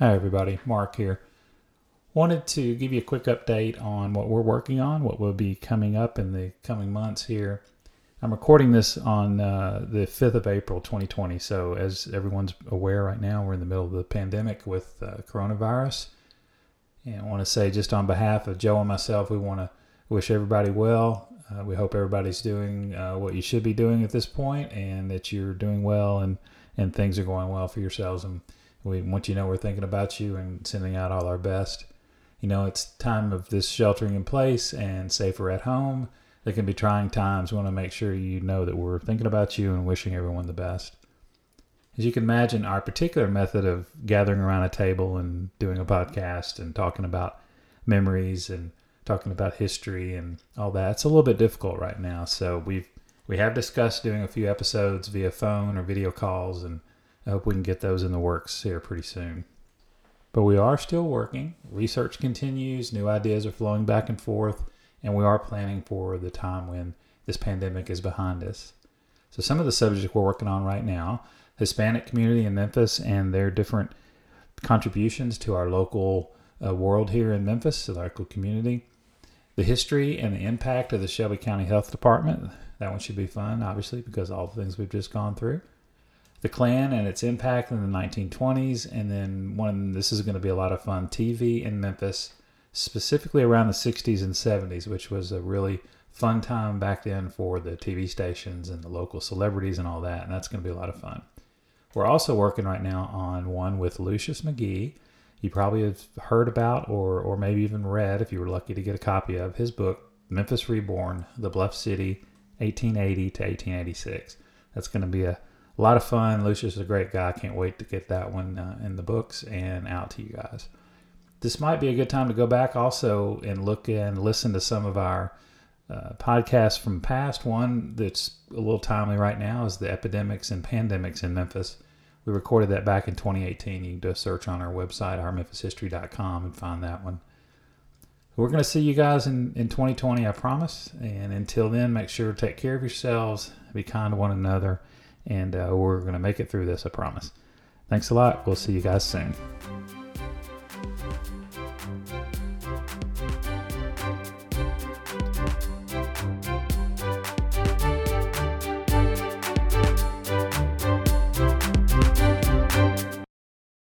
Hi, everybody. Mark here. Wanted to give you a quick update on what we're working on, what will be coming up in the coming months here. I'm recording this on uh, the 5th of April, 2020. So, as everyone's aware right now, we're in the middle of the pandemic with uh, coronavirus. And I want to say, just on behalf of Joe and myself, we want to wish everybody well. Uh, we hope everybody's doing uh, what you should be doing at this point and that you're doing well and, and things are going well for yourselves. And we want you know we're thinking about you and sending out all our best. You know, it's time of this sheltering in place and safer at home. There can be trying times. We want to make sure you know that we're thinking about you and wishing everyone the best. As you can imagine, our particular method of gathering around a table and doing a podcast and talking about memories and talking about history and all that, it's a little bit difficult right now. So we've we have discussed doing a few episodes via phone or video calls and I hope we can get those in the works here pretty soon. But we are still working. Research continues, new ideas are flowing back and forth, and we are planning for the time when this pandemic is behind us. So, some of the subjects we're working on right now Hispanic community in Memphis and their different contributions to our local uh, world here in Memphis, the local community. The history and the impact of the Shelby County Health Department. That one should be fun, obviously, because all the things we've just gone through the Klan and its impact in the 1920s, and then one. This is going to be a lot of fun. TV in Memphis, specifically around the 60s and 70s, which was a really fun time back then for the TV stations and the local celebrities and all that, and that's going to be a lot of fun. We're also working right now on one with Lucius McGee. You probably have heard about or or maybe even read, if you were lucky to get a copy of his book, Memphis Reborn: The Bluff City, 1880 to 1886. That's going to be a a lot of fun. Lucius is a great guy. Can't wait to get that one uh, in the books and out to you guys. This might be a good time to go back also and look and listen to some of our uh, podcasts from past. One that's a little timely right now is the epidemics and pandemics in Memphis. We recorded that back in 2018. You can do a search on our website, ourmemphishistory.com, and find that one. We're going to see you guys in, in 2020, I promise. And until then, make sure to take care of yourselves, be kind to one another and uh, we're going to make it through this, I promise. Thanks a lot. We'll see you guys soon.